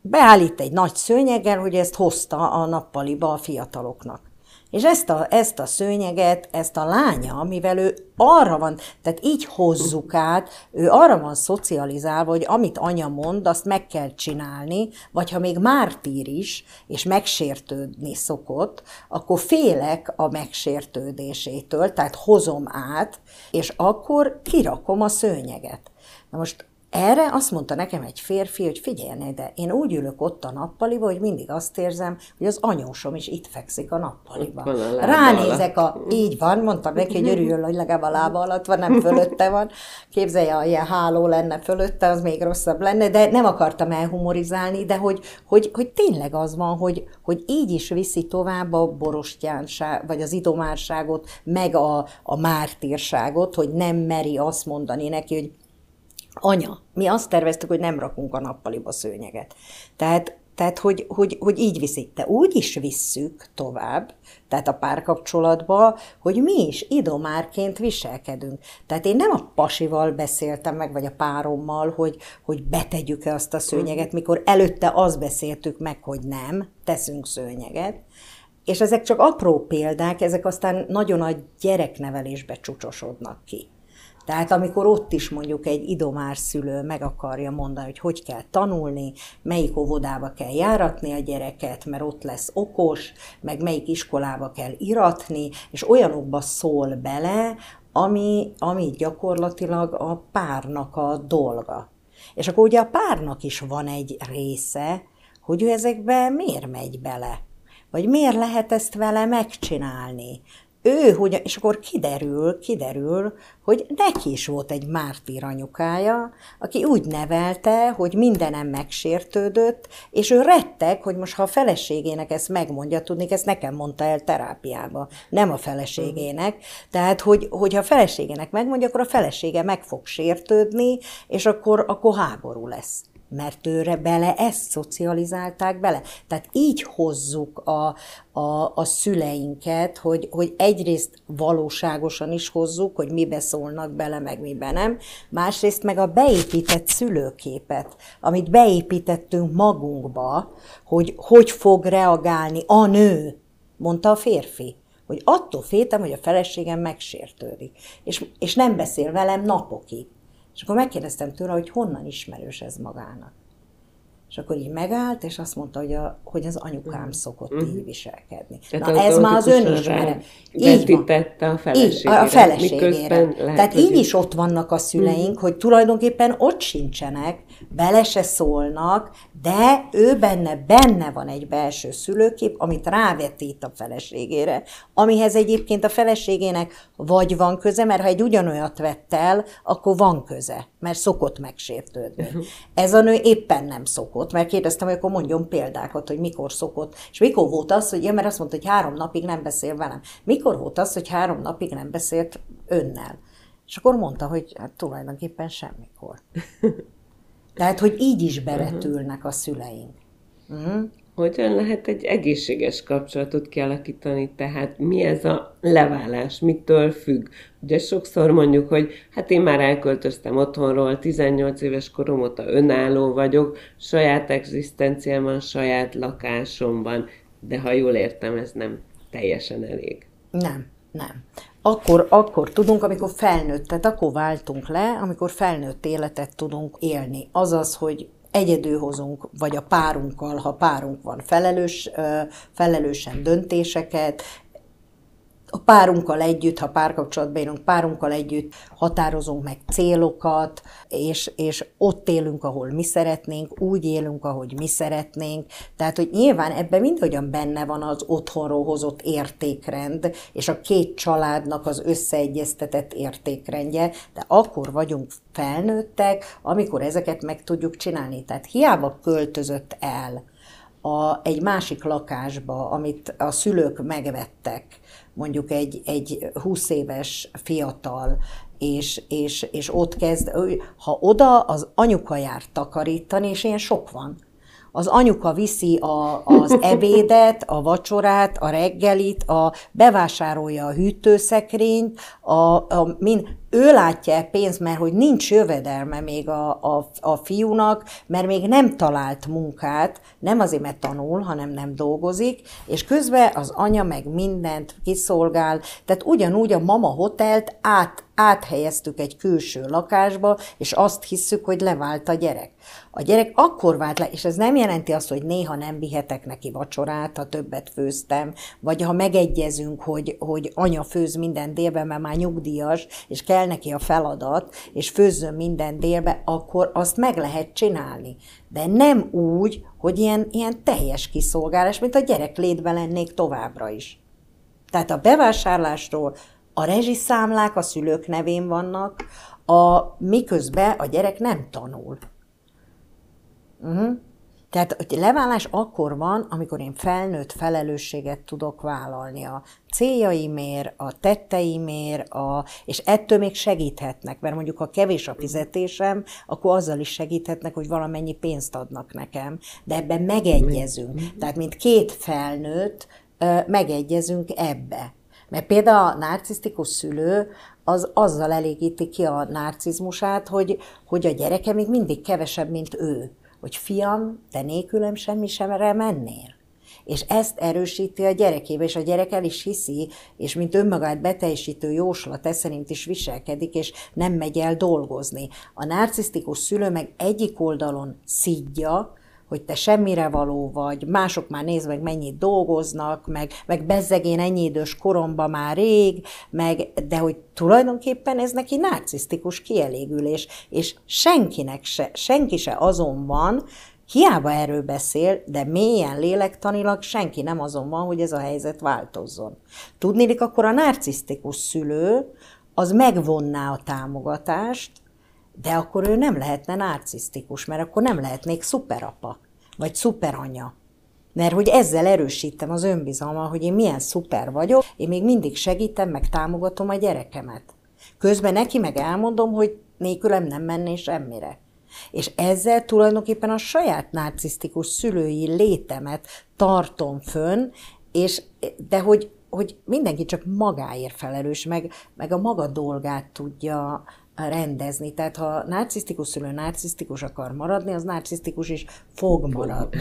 Beállít egy nagy szőnyeggel, hogy ezt hozta a nappaliba a fiataloknak. És ezt a, ezt a szőnyeget, ezt a lánya, mivel ő arra van, tehát így hozzuk át, ő arra van szocializálva, hogy amit anya mond, azt meg kell csinálni, vagy ha még mártír is, és megsértődni szokott, akkor félek a megsértődésétől, tehát hozom át, és akkor kirakom a szőnyeget. Na most erre azt mondta nekem egy férfi, hogy figyelj de én úgy ülök ott a nappaliba, hogy mindig azt érzem, hogy az anyósom is itt fekszik a nappaliba. A Ránézek a... Így van, mondtam neki, hogy örüljön, hogy legalább a lába alatt van, nem fölötte van. Képzelje, ha ilyen háló lenne fölötte, az még rosszabb lenne, de nem akartam elhumorizálni, de hogy, hogy, hogy tényleg az van, hogy, hogy így is viszi tovább a borostyánság, vagy az idomárságot, meg a, a mártírságot, hogy nem meri azt mondani neki, hogy anya, mi azt terveztük, hogy nem rakunk a nappaliba szőnyeget. Tehát, tehát hogy, hogy, hogy így viszik. De úgy is visszük tovább, tehát a párkapcsolatba, hogy mi is idomárként viselkedünk. Tehát én nem a pasival beszéltem meg, vagy a párommal, hogy, hogy betegyük-e azt a szőnyeget, mikor előtte azt beszéltük meg, hogy nem, teszünk szőnyeget. És ezek csak apró példák, ezek aztán nagyon a gyereknevelésbe csúcsosodnak ki. Tehát amikor ott is mondjuk egy idomár szülő meg akarja mondani, hogy hogy kell tanulni, melyik óvodába kell járatni a gyereket, mert ott lesz okos, meg melyik iskolába kell iratni, és olyanokba szól bele, ami, ami gyakorlatilag a párnak a dolga. És akkor ugye a párnak is van egy része, hogy ő ezekbe miért megy bele. Vagy miért lehet ezt vele megcsinálni? Ő, hogy, és akkor kiderül, kiderül, hogy neki is volt egy mártír anyukája, aki úgy nevelte, hogy mindenem megsértődött, és ő retteg, hogy most ha a feleségének ezt megmondja, tudni, ezt nekem mondta el terápiába, nem a feleségének. Tehát, hogy, hogy ha a feleségének megmondja, akkor a felesége meg fog sértődni, és akkor, akkor háború lesz. Mert őre bele ezt szocializálták bele. Tehát így hozzuk a, a, a szüleinket, hogy, hogy egyrészt valóságosan is hozzuk, hogy mibe szólnak bele, meg mibe nem, másrészt meg a beépített szülőképet, amit beépítettünk magunkba, hogy hogy fog reagálni a nő, mondta a férfi hogy attól féltem, hogy a feleségem megsértődik, és, és nem beszél velem napokig. És akkor megkérdeztem tőle, hogy honnan ismerős ez magának. És akkor így megállt, és azt mondta, hogy, a, hogy az anyukám mm. szokott mm. így viselkedni. Tehát Na ez már az önismeret. Így van. a feleségére. Így, a feleségére. Tehát így is ott vannak a szüleink, mm. hogy tulajdonképpen ott sincsenek, bele se szólnak, de ő benne, benne van egy belső szülőkép, amit rávetít a feleségére, amihez egyébként a feleségének vagy van köze, mert ha egy ugyanolyat vett el, akkor van köze, mert szokott megsértődni. Ez a nő éppen nem szokott, mert kérdeztem, hogy akkor mondjon példákat, hogy mikor szokott, és mikor volt az, hogy, ja, mert azt mondta, hogy három napig nem beszél velem. Mikor volt az, hogy három napig nem beszélt önnel? És akkor mondta, hogy hát tulajdonképpen semmikor. Tehát, hogy így is bevetülnek a szüleink. Uh-huh. Hogyan lehet egy egészséges kapcsolatot kialakítani? Tehát mi ez a leválás? Mitől függ? Ugye sokszor mondjuk, hogy hát én már elköltöztem otthonról, 18 éves korom óta önálló vagyok, saját egzisztenciám van, saját lakásomban, de ha jól értem, ez nem teljesen elég. Nem, nem akkor, akkor tudunk, amikor felnőtt, tehát akkor váltunk le, amikor felnőtt életet tudunk élni. Azaz, hogy egyedül hozunk, vagy a párunkkal, ha párunk van, felelős, felelősen döntéseket, a párunkkal együtt, ha párkapcsolatban élünk, párunkkal együtt határozunk meg célokat, és, és ott élünk, ahol mi szeretnénk, úgy élünk, ahogy mi szeretnénk. Tehát, hogy nyilván ebben mindhogyan benne van az otthonról hozott értékrend, és a két családnak az összeegyeztetett értékrendje, de akkor vagyunk felnőttek, amikor ezeket meg tudjuk csinálni. Tehát hiába költözött el a, egy másik lakásba, amit a szülők megvettek, mondjuk egy, egy 20 éves fiatal, és, és, és ott kezd, ha oda az anyuka jár takarítani, és ilyen sok van, az anyuka viszi a, az ebédet, a vacsorát, a reggelit, a, bevásárolja a hűtőszekrényt, a, a, mind, ő látja -e pénzt, mert hogy nincs jövedelme még a, a, a fiúnak, mert még nem talált munkát, nem azért, mert tanul, hanem nem dolgozik, és közben az anya meg mindent kiszolgál, tehát ugyanúgy a mama hotelt át, áthelyeztük egy külső lakásba, és azt hisszük, hogy levált a gyerek. A gyerek akkor vált le, és ez nem jelenti azt, hogy néha nem vihetek neki vacsorát, ha többet főztem, vagy ha megegyezünk, hogy, hogy anya főz minden délben, mert már nyugdíjas, és kell neki a feladat, és főzzön minden délbe, akkor azt meg lehet csinálni. De nem úgy, hogy ilyen, ilyen teljes kiszolgálás, mint a gyerek létben lennék továbbra is. Tehát a bevásárlásról a rezsiszámlák a szülők nevén vannak, a, miközben a gyerek nem tanul. Uh-huh. Tehát hogy leválás akkor van, amikor én felnőtt felelősséget tudok vállalni a céljaimért, a tetteimért, a, és ettől még segíthetnek, mert mondjuk ha kevés a fizetésem, akkor azzal is segíthetnek, hogy valamennyi pénzt adnak nekem, de ebben megegyezünk. Tehát mint két felnőtt megegyezünk ebbe. Mert például a narcisztikus szülő az azzal elégíti ki a narcizmusát, hogy, hogy a gyereke még mindig kevesebb, mint ő hogy fiam, te nélkülem semmi sem mennél. És ezt erősíti a gyerekébe, és a gyerek el is hiszi, és mint önmagát beteljesítő jóslat, ez szerint is viselkedik, és nem megy el dolgozni. A narcisztikus szülő meg egyik oldalon szidja, hogy te semmire való vagy, mások már nézd meg, mennyit dolgoznak, meg, meg bezzegén ennyi idős koromban már rég, meg, de hogy tulajdonképpen ez neki narcisztikus kielégülés, és senkinek se, senki se azon van, Hiába erről beszél, de mélyen lélektanilag senki nem azon van, hogy ez a helyzet változzon. Tudnélik, akkor a narcisztikus szülő az megvonná a támogatást, de akkor ő nem lehetne narcisztikus, mert akkor nem lehetnék szuperapa, vagy szuperanya. Mert hogy ezzel erősítem az önbizalmat, hogy én milyen szuper vagyok, én még mindig segítem, meg támogatom a gyerekemet. Közben neki meg elmondom, hogy nélkülem nem menné semmire. És ezzel tulajdonképpen a saját narcisztikus szülői létemet tartom fönn, és, de hogy, hogy mindenki csak magáért felelős, meg, meg a maga dolgát tudja rendezni. Tehát ha narcisztikus szülő narcisztikus akar maradni, az narcisztikus is fog maradni.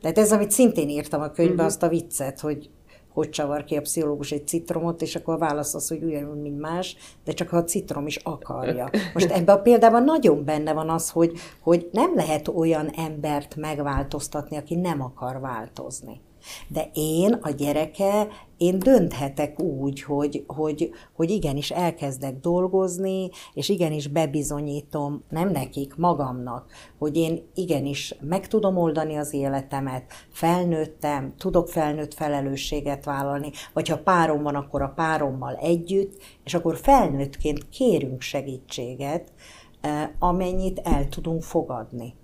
Tehát ez, amit szintén írtam a könyvben, mhm. azt a viccet, hogy hogy csavar ki a pszichológus egy citromot, és akkor a válasz az, hogy ugyanúgy, mint más, de csak ha a citrom is akarja. Most ebben a példában nagyon benne van az, hogy, hogy nem lehet olyan embert megváltoztatni, aki nem akar változni. De én, a gyereke, én dönthetek úgy, hogy, hogy, hogy igenis elkezdek dolgozni, és igenis bebizonyítom, nem nekik, magamnak, hogy én igenis meg tudom oldani az életemet, felnőttem, tudok felnőtt felelősséget vállalni, vagy ha párom van, akkor a párommal együtt, és akkor felnőttként kérünk segítséget, eh, amennyit el tudunk fogadni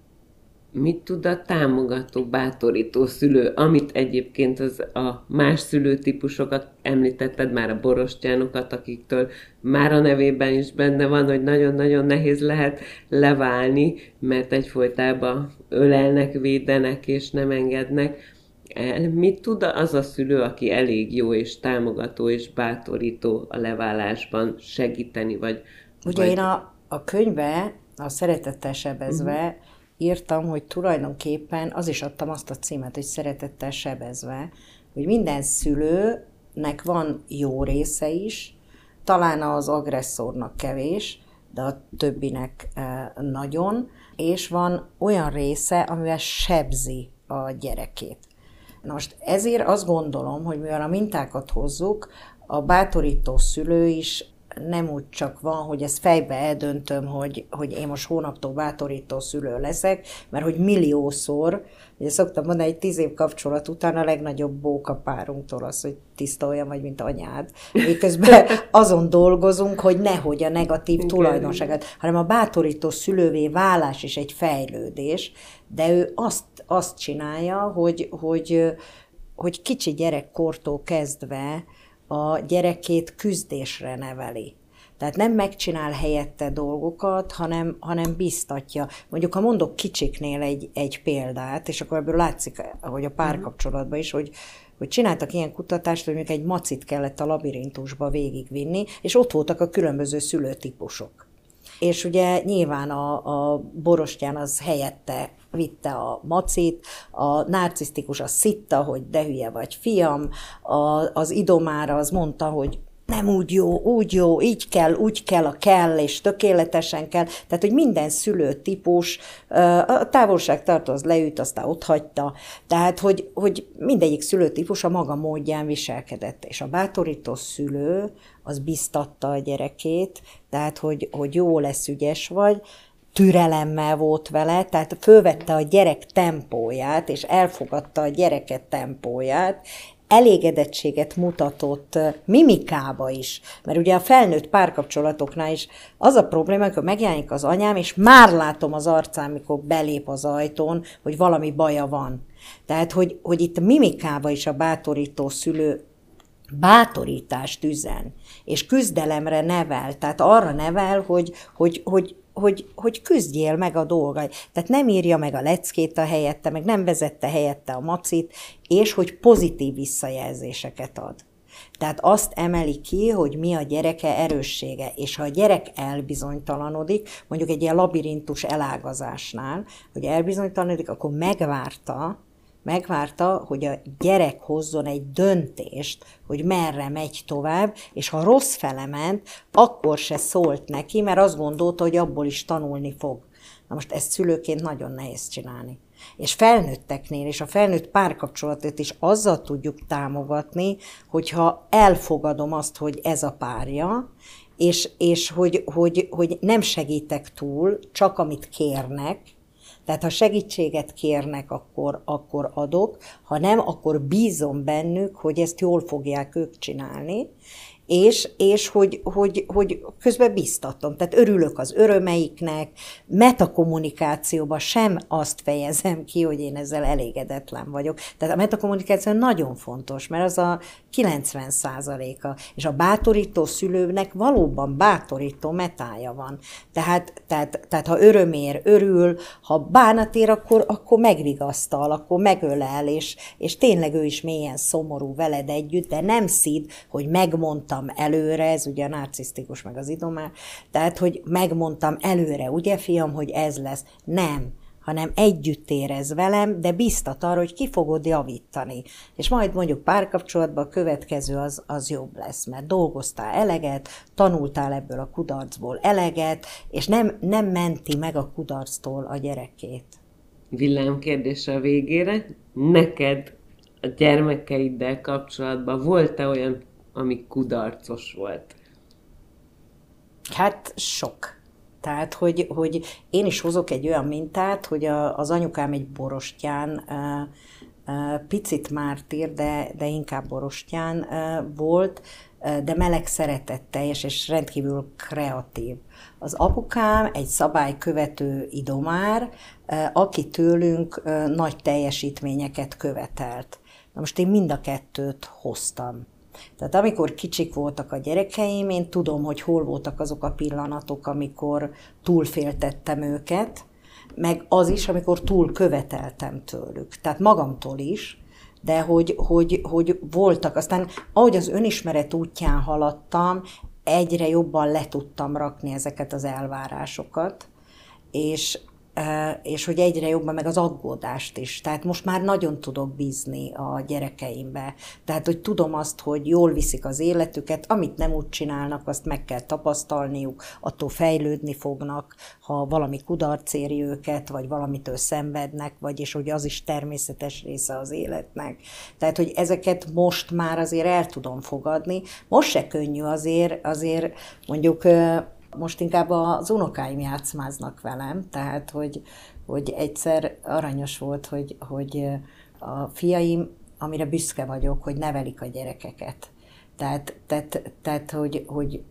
mit tud a támogató, bátorító szülő, amit egyébként az a más szülőtípusokat említetted, már a borostyánokat, akiktől már a nevében is benne van, hogy nagyon-nagyon nehéz lehet leválni, mert egyfolytában ölelnek, védenek és nem engednek. El. Mit tud az a szülő, aki elég jó és támogató és bátorító a leválásban segíteni, vagy... Ugye vagy... én a, a könyve, a szeretettel sebezve, uh-huh írtam, hogy tulajdonképpen az is adtam azt a címet, hogy szeretettel sebezve, hogy minden szülőnek van jó része is, talán az agresszornak kevés, de a többinek eh, nagyon, és van olyan része, amivel sebzi a gyerekét. Na most ezért azt gondolom, hogy mivel a mintákat hozzuk, a bátorító szülő is nem úgy csak van, hogy ezt fejbe eldöntöm, hogy, hogy én most hónaptól bátorító szülő leszek, mert hogy milliószor, ugye szoktam mondani, egy tíz év kapcsolat után a legnagyobb bóka párunktól az, hogy tiszta olyan vagy, mint anyád. Miközben azon dolgozunk, hogy nehogy a negatív Igen. tulajdonságát, hanem a bátorító szülővé válás is egy fejlődés, de ő azt, azt csinálja, hogy, hogy, hogy kicsi gyerekkortól kezdve a gyerekét küzdésre neveli. Tehát nem megcsinál helyette dolgokat, hanem, hanem biztatja. Mondjuk, ha mondok kicsiknél egy, egy példát, és akkor ebből látszik, hogy a párkapcsolatban is, hogy, hogy csináltak ilyen kutatást, hogy mondjuk egy macit kellett a labirintusba végigvinni, és ott voltak a különböző szülőtípusok. És ugye nyilván a, a borostyán az helyette vitte a macit, a narcisztikus az szitta, hogy de hülye vagy fiam, a, az idomára az mondta, hogy nem úgy jó, úgy jó, így kell, úgy kell, a kell, és tökéletesen kell. Tehát, hogy minden szülőtípus, a távolságtartó az leüt, aztán ott hagyta. Tehát, hogy, hogy mindegyik szülőtípus a maga módján viselkedett. És a bátorító szülő az biztatta a gyerekét, tehát, hogy, hogy jó lesz, ügyes vagy, türelemmel volt vele, tehát fölvette a gyerek tempóját, és elfogadta a gyereket tempóját, elégedettséget mutatott mimikába is. Mert ugye a felnőtt párkapcsolatoknál is az a probléma, hogy megjelenik az anyám, és már látom az arcán, mikor belép az ajtón, hogy valami baja van. Tehát, hogy, hogy itt mimikába is a bátorító szülő bátorítást üzen, és küzdelemre nevel, tehát arra nevel, hogy, hogy, hogy hogy, hogy küzdjél meg a dolgai. Tehát nem írja meg a leckét a helyette, meg nem vezette helyette a macit, és hogy pozitív visszajelzéseket ad. Tehát azt emeli ki, hogy mi a gyereke erőssége, és ha a gyerek elbizonytalanodik, mondjuk egy ilyen labirintus elágazásnál, hogy elbizonytalanodik, akkor megvárta, megvárta, hogy a gyerek hozzon egy döntést, hogy merre megy tovább, és ha rossz fele ment, akkor se szólt neki, mert azt gondolta, hogy abból is tanulni fog. Na most ezt szülőként nagyon nehéz csinálni. És felnőtteknél, és a felnőtt párkapcsolatot is azzal tudjuk támogatni, hogyha elfogadom azt, hogy ez a párja, és, és hogy, hogy, hogy nem segítek túl, csak amit kérnek, Tehát ha segítséget kérnek, akkor, akkor adok, ha nem, akkor bízom bennük, hogy ezt jól fogják ők csinálni, és, és hogy, hogy, hogy közben biztatom. Tehát örülök az örömeiknek, metakommunikációban sem azt fejezem ki, hogy én ezzel elégedetlen vagyok. Tehát a metakommunikáció nagyon fontos, mert az a 90 százaléka, és a bátorító szülőnek valóban bátorító metája van. Tehát, tehát, tehát ha örömér, örül, ha bánatér, akkor, akkor megvigasztal, akkor megölel, és, és tényleg ő is mélyen szomorú veled együtt, de nem szid, hogy megmondta megmondtam előre, ez ugye a narcisztikus meg az idomár, tehát, hogy megmondtam előre, ugye fiam, hogy ez lesz. Nem, hanem együtt érez velem, de biztat arra, hogy ki fogod javítani. És majd mondjuk párkapcsolatban a következő az, az jobb lesz, mert dolgoztál eleget, tanultál ebből a kudarcból eleget, és nem, nem menti meg a kudarctól a gyerekét. Villámkérdés a végére. Neked a gyermekeiddel kapcsolatban volt-e olyan ami kudarcos volt? Hát sok. Tehát, hogy, hogy én is hozok egy olyan mintát, hogy a, az anyukám egy borostyán, picit mártír, de, de inkább borostyán volt, de meleg szeretetteljes és rendkívül kreatív. Az apukám egy szabálykövető idomár, aki tőlünk nagy teljesítményeket követelt. Na most én mind a kettőt hoztam. Tehát amikor kicsik voltak a gyerekeim, én tudom, hogy hol voltak azok a pillanatok, amikor túlféltettem őket, meg az is, amikor túl követeltem tőlük. Tehát magamtól is, de hogy, hogy, hogy voltak. Aztán ahogy az önismeret útján haladtam, egyre jobban le tudtam rakni ezeket az elvárásokat, és és hogy egyre jobban meg az aggódást is. Tehát most már nagyon tudok bízni a gyerekeimbe. Tehát, hogy tudom azt, hogy jól viszik az életüket, amit nem úgy csinálnak, azt meg kell tapasztalniuk, attól fejlődni fognak, ha valami kudarc éri őket, vagy valamitől szenvednek, vagyis hogy az is természetes része az életnek. Tehát, hogy ezeket most már azért el tudom fogadni. Most se könnyű azért, azért mondjuk most inkább az unokáim játszmáznak velem, tehát hogy, hogy egyszer aranyos volt, hogy, hogy a fiaim, amire büszke vagyok, hogy nevelik a gyerekeket. Tehát, tehát, tehát hogy, hogy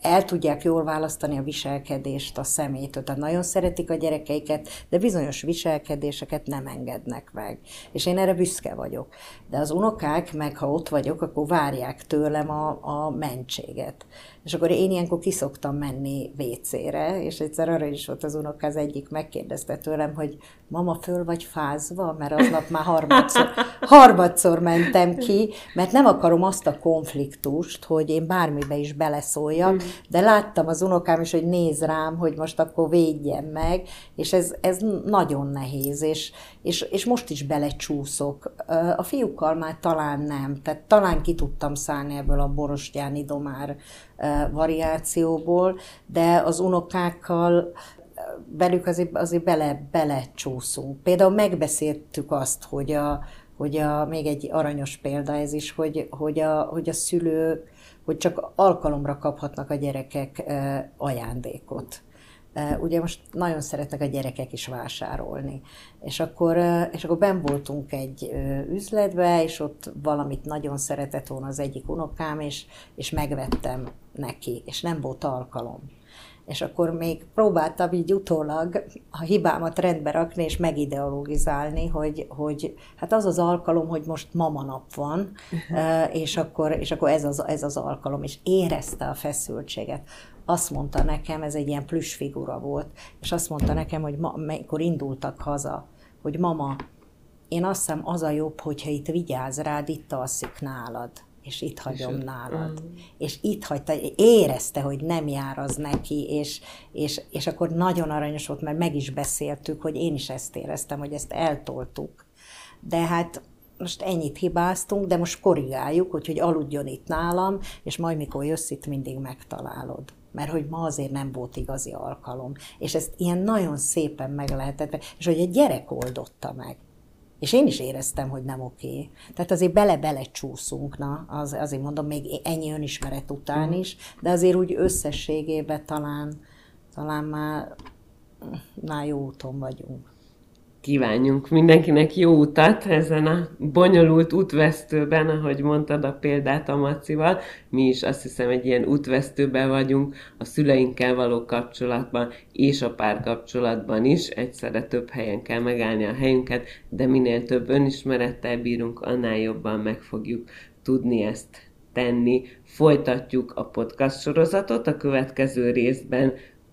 el tudják jól választani a viselkedést a szemétől. Tehát nagyon szeretik a gyerekeiket, de bizonyos viselkedéseket nem engednek meg. És én erre büszke vagyok. De az unokák, meg ha ott vagyok, akkor várják tőlem a, a mentséget. És akkor én ilyenkor kiszoktam menni WC-re, és egyszer arra is volt az unoka, az egyik megkérdezte tőlem, hogy mama, föl vagy fázva, mert aznap már harmadszor, harmadszor mentem ki, mert nem akarom azt a konfliktust, hogy én bármibe is beleszóljak, mm. de láttam az unokám is, hogy néz rám, hogy most akkor védjem meg, és ez, ez nagyon nehéz, és, és, és most is belecsúszok. A fiúkkal már talán nem, tehát talán ki tudtam szállni ebből a borostyáni domár variációból, de az unokákkal velük azért, azért bele, belecsúszunk. Például megbeszéltük azt, hogy a, hogy a, még egy aranyos példa ez is, hogy, hogy, a, hogy a szülő, hogy csak alkalomra kaphatnak a gyerekek ajándékot. Ugye most nagyon szeretnek a gyerekek is vásárolni. És akkor, és akkor ben voltunk egy üzletbe, és ott valamit nagyon szeretett volna az egyik unokám, és, és megvettem neki, és nem volt alkalom. És akkor még próbáltam így utólag a hibámat rendbe rakni, és megideologizálni, hogy, hogy hát az az alkalom, hogy most mama nap van, és akkor, és akkor ez, az, ez az alkalom, és érezte a feszültséget azt mondta nekem, ez egy ilyen plusz figura volt, és azt mondta nekem, hogy ma, amikor indultak haza, hogy mama, én azt hiszem az a jobb, hogyha itt vigyáz rád, itt alszik nálad és itt hagyom és nálad. Mm. És itt hagyta, érezte, hogy nem jár az neki, és, és, és akkor nagyon aranyos volt, mert meg is beszéltük, hogy én is ezt éreztem, hogy ezt eltoltuk. De hát most ennyit hibáztunk, de most korrigáljuk, hogy aludjon itt nálam, és majd mikor jössz itt, mindig megtalálod mert hogy ma azért nem volt igazi alkalom. És ezt ilyen nagyon szépen meg lehetett, és hogy egy gyerek oldotta meg. És én is éreztem, hogy nem oké. Tehát azért bele-bele csúszunk, na, az, azért mondom, még ennyi önismeret után is, de azért úgy összességében talán, talán már Na, jó úton vagyunk kívánjunk mindenkinek jó utat ezen a bonyolult útvesztőben, ahogy mondtad a példát a Macival. Mi is azt hiszem egy ilyen útvesztőben vagyunk a szüleinkkel való kapcsolatban és a párkapcsolatban is. Egyszerre több helyen kell megállni a helyünket, de minél több önismerettel bírunk, annál jobban meg fogjuk tudni ezt tenni. Folytatjuk a podcast sorozatot a következő részben,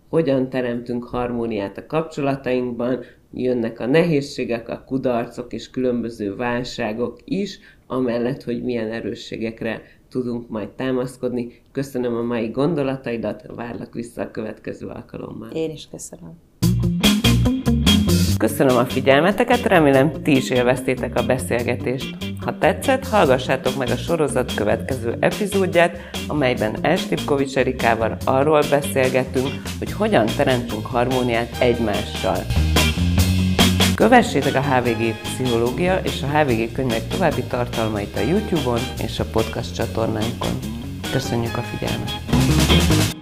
hogyan teremtünk harmóniát a kapcsolatainkban, jönnek a nehézségek, a kudarcok és különböző válságok is, amellett, hogy milyen erősségekre tudunk majd támaszkodni. Köszönöm a mai gondolataidat, várlak vissza a következő alkalommal. Én is köszönöm. Köszönöm a figyelmeteket, remélem ti is élveztétek a beszélgetést. Ha tetszett, hallgassátok meg a sorozat következő epizódját, amelyben Estipkovics Erikával arról beszélgetünk, hogy hogyan teremtünk harmóniát egymással. Kövessétek a HVG Pszichológia és a HVG könyvek további tartalmait a YouTube-on és a podcast csatornánkon. Köszönjük a figyelmet!